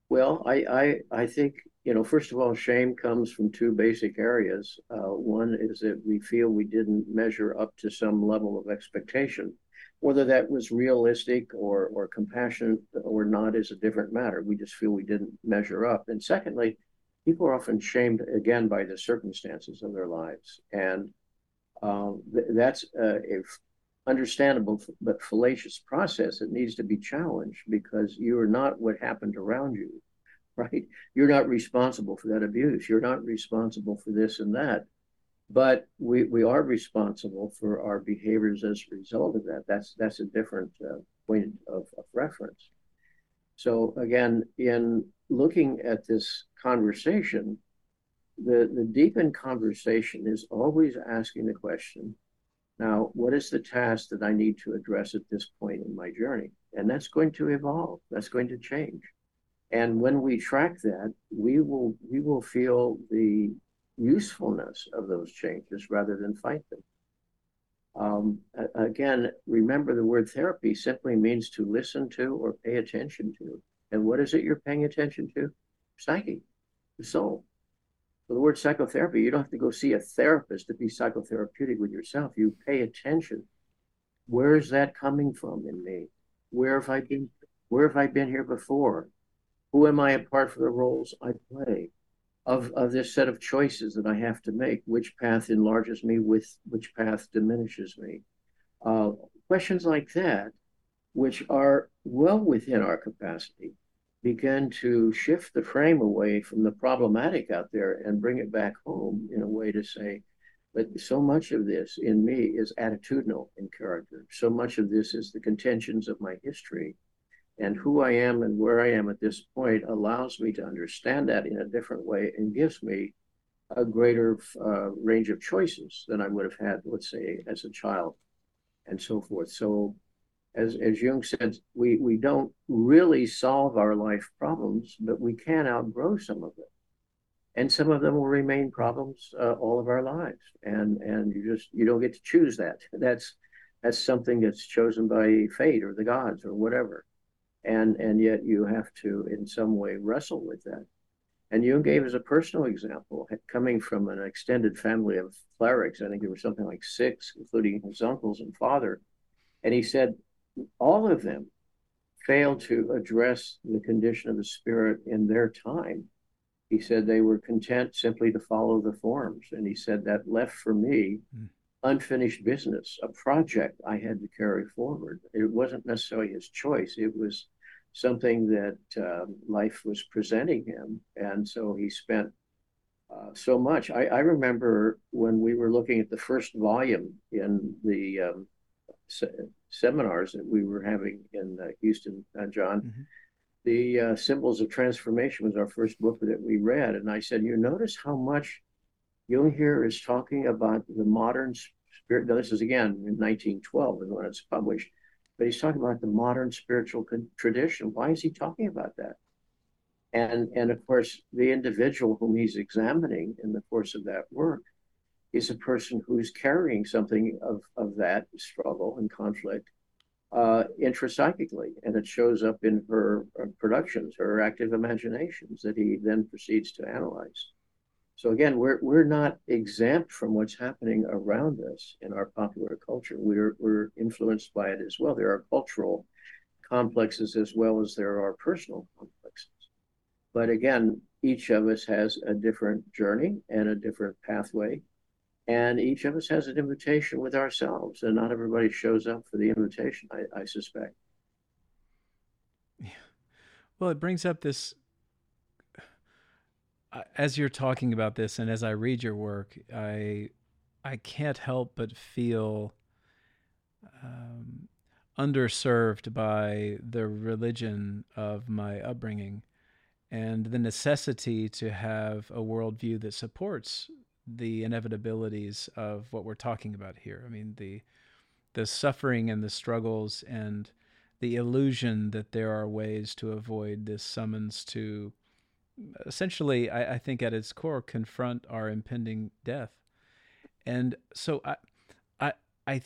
[SPEAKER 2] Well, I, I, I think, you know, first of all, shame comes from two basic areas. Uh, one is that we feel we didn't measure up to some level of expectation. Whether that was realistic or, or compassionate or not is a different matter. We just feel we didn't measure up. And secondly, people are often shamed again by the circumstances of their lives. And um, th- that's uh, a understandable but fallacious process that needs to be challenged because you are not what happened around you, [laughs] right? You're not responsible for that abuse. You're not responsible for this and that. But we, we are responsible for our behaviors as a result of that. That's that's a different uh, point of, of reference. So again, in looking at this conversation, the, the deepened conversation is always asking the question, now, what is the task that I need to address at this point in my journey? And that's going to evolve. That's going to change. And when we track that, we will we will feel the usefulness of those changes rather than fight them. Um, again, remember the word therapy simply means to listen to or pay attention to. And what is it you're paying attention to? Psyche, the soul. So the word psychotherapy, you don't have to go see a therapist to be psychotherapeutic with yourself. You pay attention. Where is that coming from in me? Where have I been? Where have I been here before? Who am I apart from the roles I play? Of, of this set of choices that I have to make, which path enlarges me, with which path diminishes me. Uh, questions like that which are well within our capacity, begin to shift the frame away from the problematic out there and bring it back home in a way to say, but so much of this in me is attitudinal in character. So much of this is the contentions of my history. And who I am and where I am at this point allows me to understand that in a different way and gives me a greater uh, range of choices than I would have had, let's say, as a child and so forth. So, as, as Jung said, we, we don't really solve our life problems, but we can outgrow some of them. And some of them will remain problems uh, all of our lives. And and you just you don't get to choose that. [laughs] That's that's something that's chosen by fate or the gods or whatever and and yet you have to in some way wrestle with that and Jung gave as a personal example coming from an extended family of clerics i think there were something like six including his uncles and father and he said all of them failed to address the condition of the spirit in their time he said they were content simply to follow the forms. And he said that left for me mm. unfinished business, a project I had to carry forward. It wasn't necessarily his choice, it was something that uh, life was presenting him. And so he spent uh, so much. I, I, remember when we were looking at the first volume in the um, se- seminars that we were having in uh, Houston, uh, John. Mm-hmm the uh, Symbols of Transformation was our first book that we read. And I said, You notice how much Jung here is talking about the modern spirit. Now, this is again in 1912 when it's published, but he's talking about the modern spiritual tradition. Why is he talking about that? And, and of course, the individual whom he's examining in the course of that work is a person who's carrying something of, of that struggle and conflict uh, intrapsychically, and it shows up in her uh, productions, her active imaginations that he then proceeds to analyze. So again, we're we're not exempt from what's happening around us in our popular culture. We're we're influenced by it as well. There are cultural complexes as well as there are personal complexes. But again, each of us has a different journey and a different pathway and each of us has an invitation with ourselves, and not everybody shows up for the invitation, I, I suspect.
[SPEAKER 1] Yeah. Well, it brings up this. As you're talking about this, and as I read your work, I I can't help but feel um, underserved by the religion of my upbringing and the necessity to have a worldview that supports the inevitabilities of what we're talking about here. I mean, the the suffering and the struggles and the illusion that there are ways to avoid this summons to essentially, I, I think at its core, confront our impending death. And so I, I, I,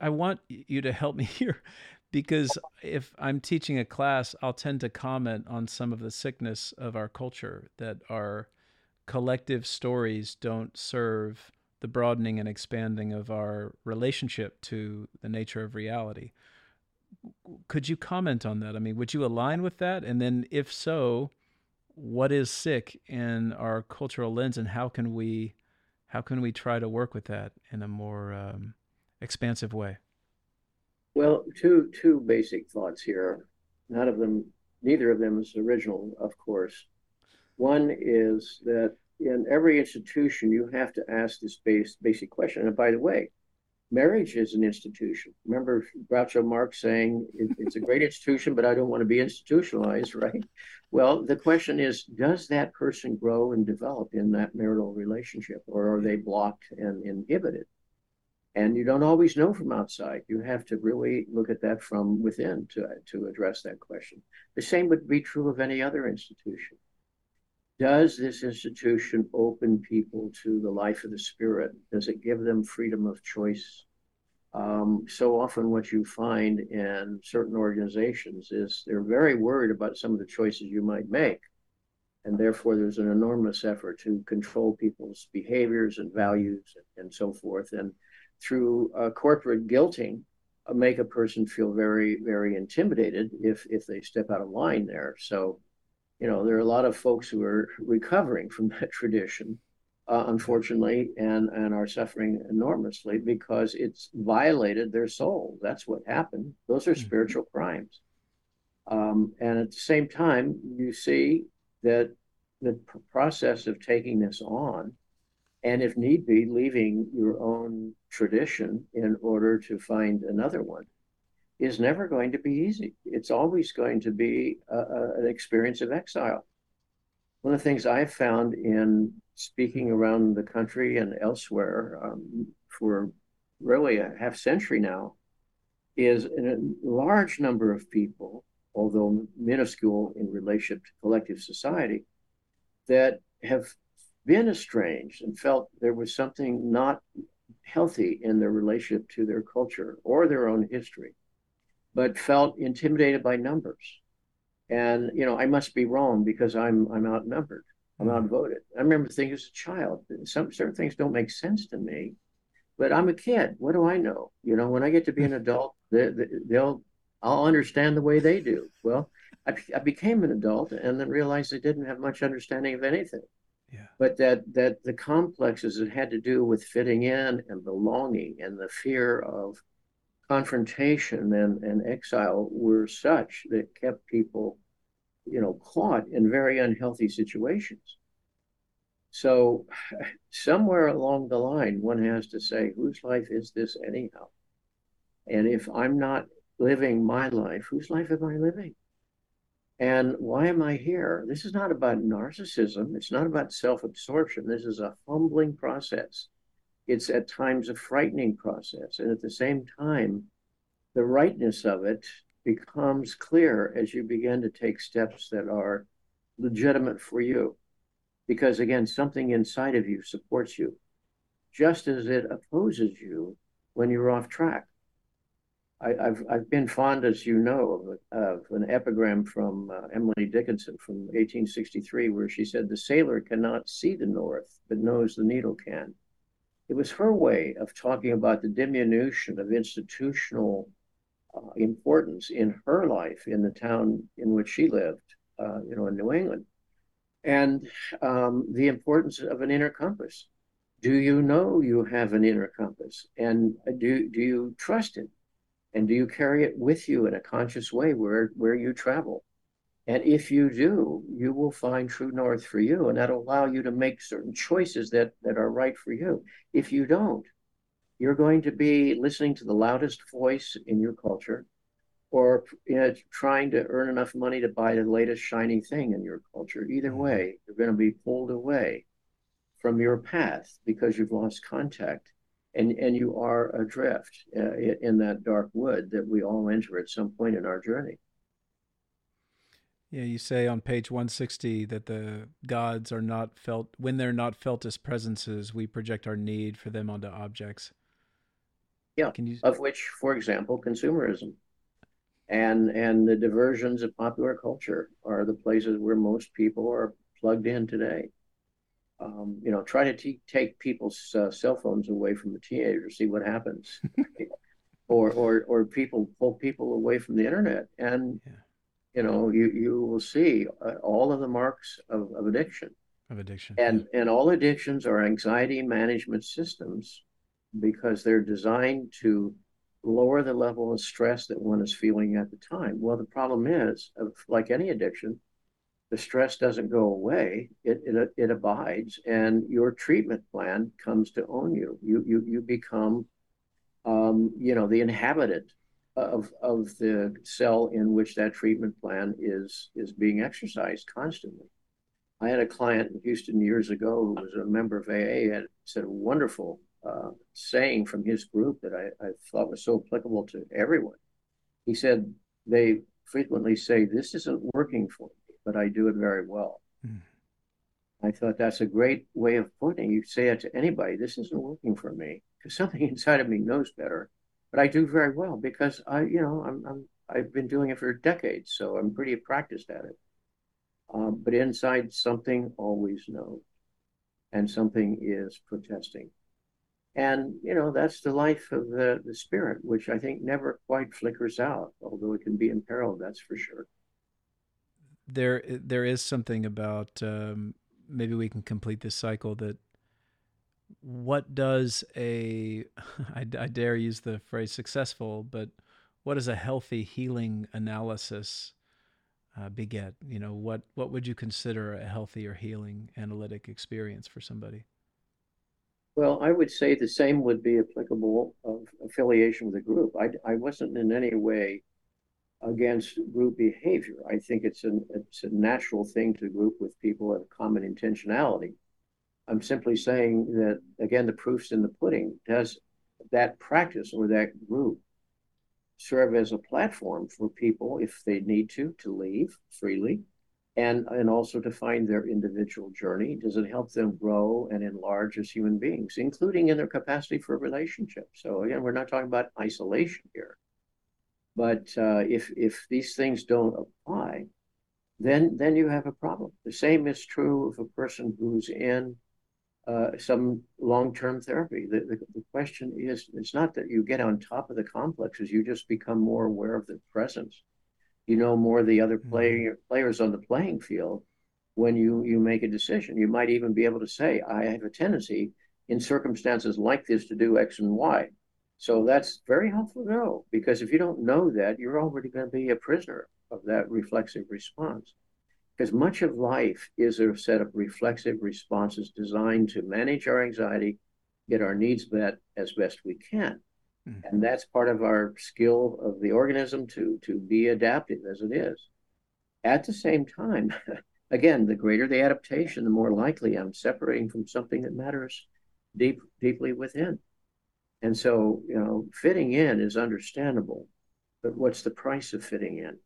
[SPEAKER 1] I want you to help me [laughs] here because if I'm teaching a class, I'll tend to comment on some of the sickness of our culture that our collective stories don't serve the broadening and expanding of our relationship to the nature of reality. Could you comment on that? I mean, would you align with that? And then, if so, what is sick in our cultural lens, and how can we, how can we try to work with that in a more um, expansive way?
[SPEAKER 2] Well, two two basic thoughts here. None of them, neither of them is original, of course. One is that in every institution, you have to ask this base, basic question. And by the way, marriage is an institution. Remember Groucho Marx saying it's a great institution, but I don't want to be institutionalized, right? Well, the question is, does that person grow and develop in that marital relationship, or are they blocked and inhibited? And you don't always know from outside. You have to really look at that from within to, to address that question. The same would be true of any other institution does this institution open people to the life of the spirit? Does it give them freedom of choice? Um, so often, what you find in certain organizations is they're very worried about some of the choices you might make. And therefore, there's an enormous effort to control people's behaviors and values and, so forth. And through uh, corporate guilting, uh, make a person feel very, very intimidated if, if they step out of line there. So, you know, there are a lot of folks who are recovering from that [laughs] tradition uh, unfortunately, and, and are suffering enormously because it's violated their soul. That's what happened. Those are mm-hmm. spiritual crimes. Um, and at the same time, you see that the process of taking this on, and if need be, leaving your own tradition in order to find another one, is never going to be easy. It's always going to be a, a, an experience of exile. One of the things I've found in speaking around the country and elsewhere um, for really a half century now is a large number of people, although minuscule in relationship to collective society, that have been estranged and felt there was something not healthy in their relationship to their culture or their own history but felt intimidated by numbers. And you know, I must be wrong because I'm I'm outnumbered. I'm mm-hmm. outvoted. I remember thinking as a child, some certain things don't make sense to me, but I'm a kid. What do I know? You know, when I get to be an [laughs] adult, they, they'll I'll understand the way they do. Well, I, I became an adult and then realized I didn't have much understanding of anything. Yeah. But that that the complexes that had to do with fitting in and belonging and the fear of confrontation and, and exile were such that kept people, you know, caught in very unhealthy situations. So [laughs] somewhere along the line, one has to say, whose life is this anyhow? And if I'm not living my life, whose life am I living? And why am I here? This is not about narcissism. It's not about self absorption. This is a humbling process it's at times a frightening process. And at the same time, the rightness of it becomes clear as you begin to take steps that are legitimate for you. Because again, something inside of you supports you, just as it opposes you when you're off track. I, have I've been fond, as you know, of, of an epigram from uh, Emily Dickinson from 1863, where she said, "The sailor cannot see the north, but knows the needle can." It was her way of talking about the diminution of institutional uh, importance in her life in the town in which she lived, uh, you know, in New England, and um, the importance of an inner compass. Do you know you have an inner compass, and do do you trust it, and do you carry it with you in a conscious way where where you travel? And if you do, you will find true north for you, and that'll allow you to make certain choices that, that are right for you. If you don't, you're going to be listening to the loudest voice in your culture or you know, trying to earn enough money to buy the latest shiny thing in your culture. Either mm-hmm. way, you're going to be pulled away from your path because you've lost contact and, and you are adrift uh, in that dark wood that we all enter at some point in our journey.
[SPEAKER 1] Yeah, you say on page 160 that the gods are not felt when they're not felt as presences, we project our need for them onto objects.
[SPEAKER 2] Yeah, Can you... of which, for example, consumerism and and the diversions of popular culture are the places where most people are plugged in today. Um, you know, try to t- take people's uh, cell phones away from the teenagers, see what happens, [laughs] or or or people pull people away from the internet, and yeah you know, you, you will see uh, all of the marks of, of addiction.
[SPEAKER 1] Of addiction.
[SPEAKER 2] And, and all addictions are anxiety management systems because they're designed to lower the level of stress that one is feeling at the time. Well, the problem is, like any addiction, the stress doesn't go away; it it, it abides, and your treatment plan comes to own you. You you you become, um, you know, the inhabitant of of the cell in which that treatment plan is is being exercised constantly. I had a client in Houston years ago who was a member of AA and said a wonderful uh, saying from his group that I, I thought was so applicable to everyone. He said they frequently say, "This isn't working for me, but I do it very well." Mm. I thought that's a great way of putting. It. You say it to anybody. This isn't working for me because something [laughs] inside of me knows better but I do very well because I, you know, I'm, I'm I've been doing it for decades, so I'm pretty practiced at it. Um, but inside, something always knows, and something is protesting. And you know that's the life of the the spirit, which I think never quite flickers out, although it can be imperiled. That's for sure.
[SPEAKER 1] There, there is something about um, maybe we can complete this cycle that what does a [laughs] I, I dare use the phrase successful, but what does a healthy healing analysis uh, beget? You know, what what would you consider a healthy or healing analytic experience for somebody?
[SPEAKER 2] Well, I would say the same would be applicable of affiliation with a group. I, I wasn't in any way against group behavior. I think it's a it's a natural thing to group with people of common intentionality. I'm simply saying that again, the proof's in the pudding. Does that practice or that group serve as a platform for people if they need to to leave freely and and also to find their individual journey? Does it help them grow and enlarge as human beings including in their capacity for relationships so again we're not talking about isolation here. But uh, if if these things don't apply then then you have a problem. The same is true of a person who's in uh, some long-term therapy. The, the, the, question is, it's not that you get on top of the complexes, you just become more aware of their presence. You know more of the other mm-hmm. play, players on the playing field when you, you make a decision. You might even be able to say, I have a tendency in circumstances like this to do X and Y. So that's very helpful to know because if you don't know that, you're already going to be a prisoner of that reflexive response because much of life is a set of reflexive responses designed to manage our anxiety, get our needs met as best we can. Mm-hmm. And that's part of our skill of the organism to, to be adaptive as it is. At the same time, [laughs] again, the greater the adaptation, the more likely I'm separating from something that matters deep, deeply within. And so, you know, fitting in is understandable, but what's the price of fitting in?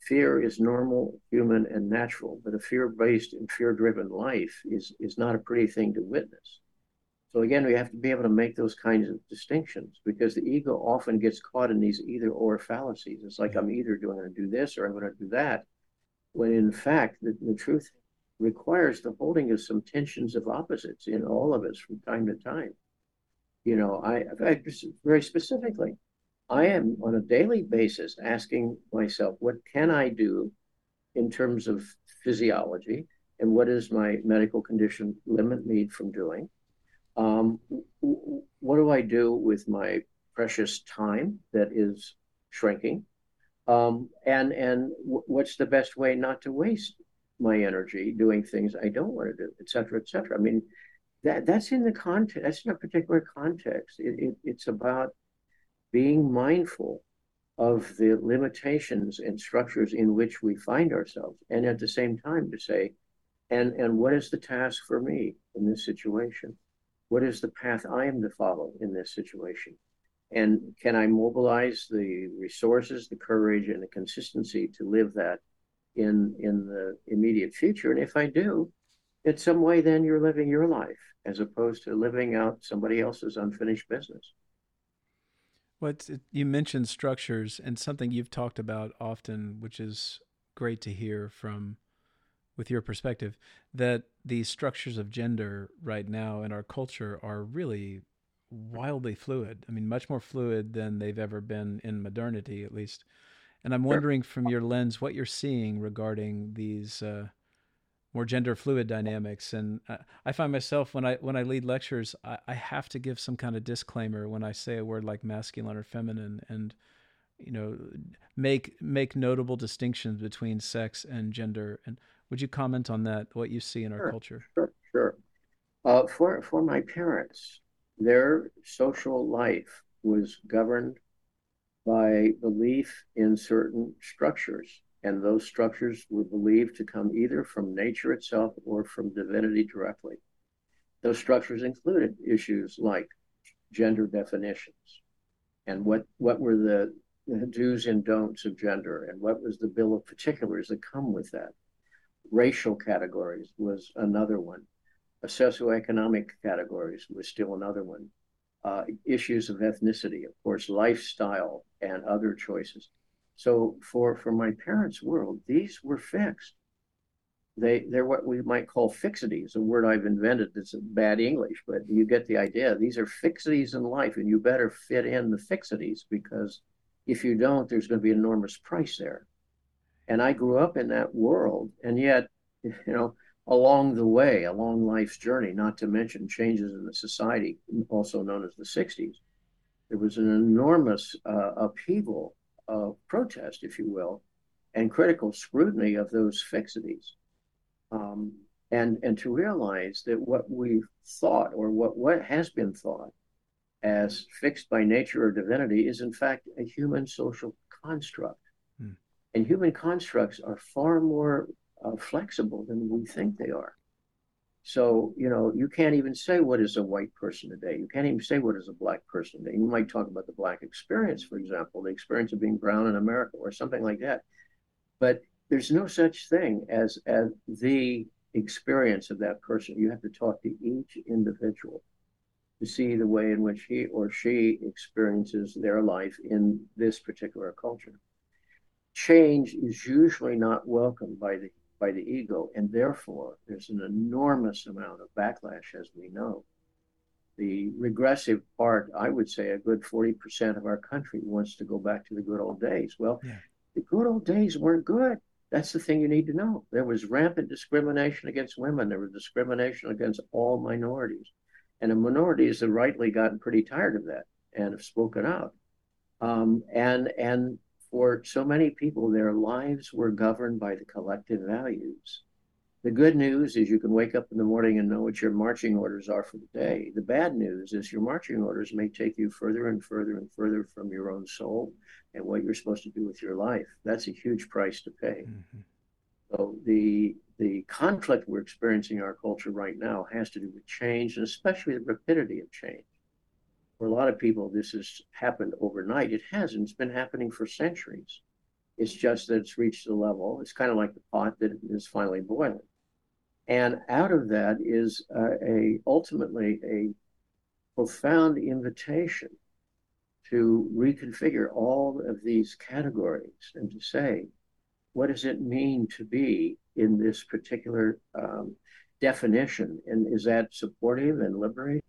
[SPEAKER 2] Fear is normal, human, and natural, but a fear-based and fear-driven life is is not a pretty thing to witness. So again, we have to be able to make those kinds of distinctions because the ego often gets caught in these either-or fallacies. It's like I'm either going to do this or I'm going to do that, when in fact the, the truth requires the holding of some tensions of opposites in all of us from time to time. You know, I, I very specifically, I am on a daily basis asking myself, what can I do in terms of physiology and what does my medical condition limit me from doing? Um, what do I do with my precious time that is shrinking? Um, and and what's the best way not to waste my energy doing things I don't want to do, et cetera, et cetera. I mean, that that's in the context. That's in a particular context. It, it, it's about being mindful of the limitations and structures in which we find ourselves, and at the same time to say, and, and what is the task for me in this situation? What is the path I am to follow in this situation? And can I mobilize the resources, the courage, and the consistency to live that in, in the immediate future? And if I do, in some way, then you're living your life as opposed to living out somebody else's unfinished business.
[SPEAKER 1] What you mentioned structures and something you've talked about often, which is great to hear from with your perspective, that the structures of gender right now in our culture are really wildly fluid. I mean, much more fluid than they've ever been in modernity, at least. And I'm wondering from your lens what you're seeing regarding these uh, more gender fluid dynamics. And uh, I find myself when I when I lead lectures, I, I, have to give some kind of disclaimer when I say a word like masculine or feminine, and you know, make make notable distinctions between sex and gender. And would you comment on that? What you see in our
[SPEAKER 2] sure,
[SPEAKER 1] culture?
[SPEAKER 2] Sure, sure. Uh, for for my parents, their social life was governed by belief in certain structures and those structures were believed to come either from nature itself or from divinity directly. Those structures included issues like gender definitions and what, what were the, do's and don'ts of gender and what was the bill of particulars that come with that. Racial categories was another one. A socioeconomic categories was still another one. Uh, issues of ethnicity, of course, lifestyle and other choices. So for for my parents' world, these were fixed. They they're what we might call fixities, a word I've invented that's bad English, but you get the idea. These are fixities in life, and you better fit in the fixities because if you don't, there's going to be an enormous price there. And I grew up in that world, and yet, you know, along the way, along life's journey, not to mention changes in the society, also known as the 60s. There was an enormous uh, upheaval of protest, if you will, and critical scrutiny of those fixities. Um, and, and to realize that what we've thought or what, what has been thought as fixed by nature or divinity is in fact a human social construct. Hmm. And human constructs are far more uh, flexible than we think they are. So, you know, you can't even say what is a white person today. You can't even say what is a black person today. You might talk about the black experience, for example, the experience of being brown in America or something like that. But there's no such thing as, as the experience of that person. You have to talk to each individual to see the way in which he or she experiences their life in this particular culture. Change is usually not welcomed by the by the ego, and therefore there's an enormous amount of backlash, as we know. The regressive part, I would say, a good 40% of our country wants to go back to the good old days. Well, yeah. the good old days weren't good. That's the thing you need to know. There was rampant discrimination against women. There was discrimination against all minorities. And the minorities have rightly gotten pretty tired of that and have spoken out. Um, and and for so many people, their lives were governed by the collective values. The good news is you can wake up in the morning and know what your marching orders are for the day. The bad news is your marching orders may take you further and further and further from your own soul and what you're supposed to do with your life. That's a huge price to pay. Mm-hmm. So the the conflict we're experiencing in our culture right now has to do with change and especially the rapidity of change. For a lot of people, this has happened overnight. It hasn't. It's been happening for centuries. It's just that it's reached a level. It's kind of like the pot that is finally boiling. And out of that is uh, a ultimately a profound invitation to reconfigure all of these categories and to say, what does it mean to be in this particular um, definition? And is that supportive and liberating?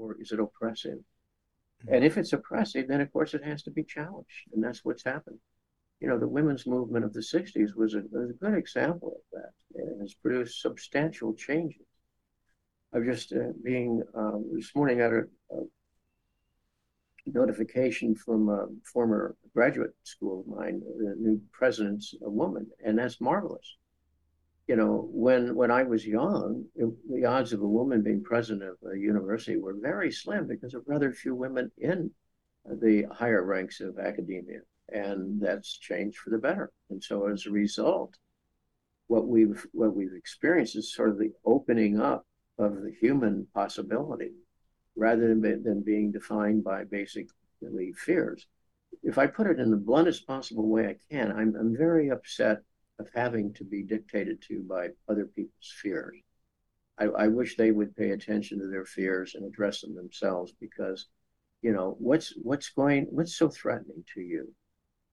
[SPEAKER 2] Or is it oppressive? Mm-hmm. And if it's oppressive, then of course it has to be challenged. And that's what's happened. You know, the women's movement of the 60s was a, was a good example of that. It has produced substantial changes. I'm just uh, being, um, this morning I had a, a notification from a former graduate school of mine, the new president's a woman, and that's marvelous. You know, when when I was young, it, the odds of a woman being president of a university were very slim because of rather few women in the higher ranks of academia, and that's changed for the better. And so, as a result, what we've what we've experienced is sort of the opening up of the human possibility rather than, than being defined by basically fears. If I put it in the bluntest possible way I can, I'm, I'm very upset of having to be dictated to by other people's fears. I, I wish they would pay attention to their fears and address them themselves because, you know, what's what's going what's so threatening to you?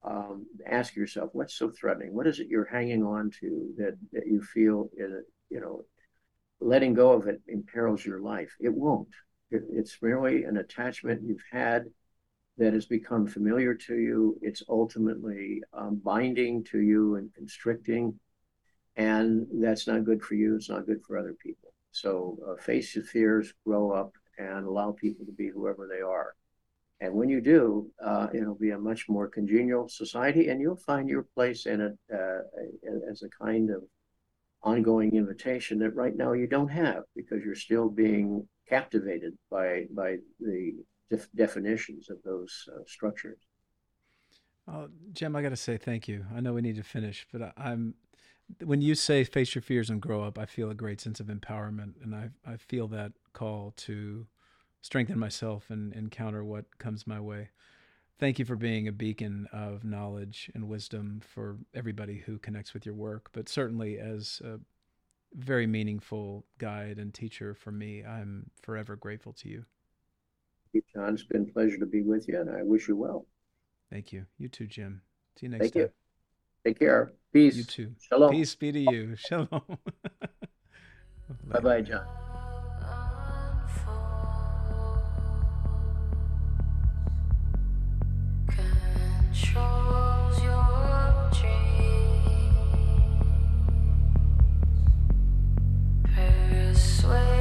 [SPEAKER 2] Um, ask yourself what's so threatening. What is it you're hanging on to that that you feel it, you know, letting go of it imperils your life? It won't. It's merely an attachment you've had that has become familiar to you. It's ultimately um, binding to you and constricting. And that's not good for you. It's not good for other people. So uh, face your fears, grow up, and allow people to be whoever they are. And when you do, uh, it'll be a much more congenial society, and you'll find your place in it uh, as a kind of ongoing invitation that right now you don't have because you're still being captivated by by the def- definitions of those uh, structures.
[SPEAKER 1] Oh, Jim, I got to say thank you. I know we need to finish, but I, am when you say face your fears and grow up, I feel a great sense of empowerment, and I I feel that call to strengthen myself and encounter what comes my way. Thank you for being a beacon of knowledge and wisdom for everybody who connects with your work, but certainly as a very meaningful guide and teacher for me. I'm forever grateful to you.
[SPEAKER 2] John, it's been a pleasure to be with you, and I wish you well.
[SPEAKER 1] Thank you. You too, Jim. See you next Thank
[SPEAKER 2] time. You. Take care. Peace.
[SPEAKER 1] You too.
[SPEAKER 2] Shalom.
[SPEAKER 1] Peace be to you. [laughs] Shalom.
[SPEAKER 2] bye bye, John.
[SPEAKER 3] sway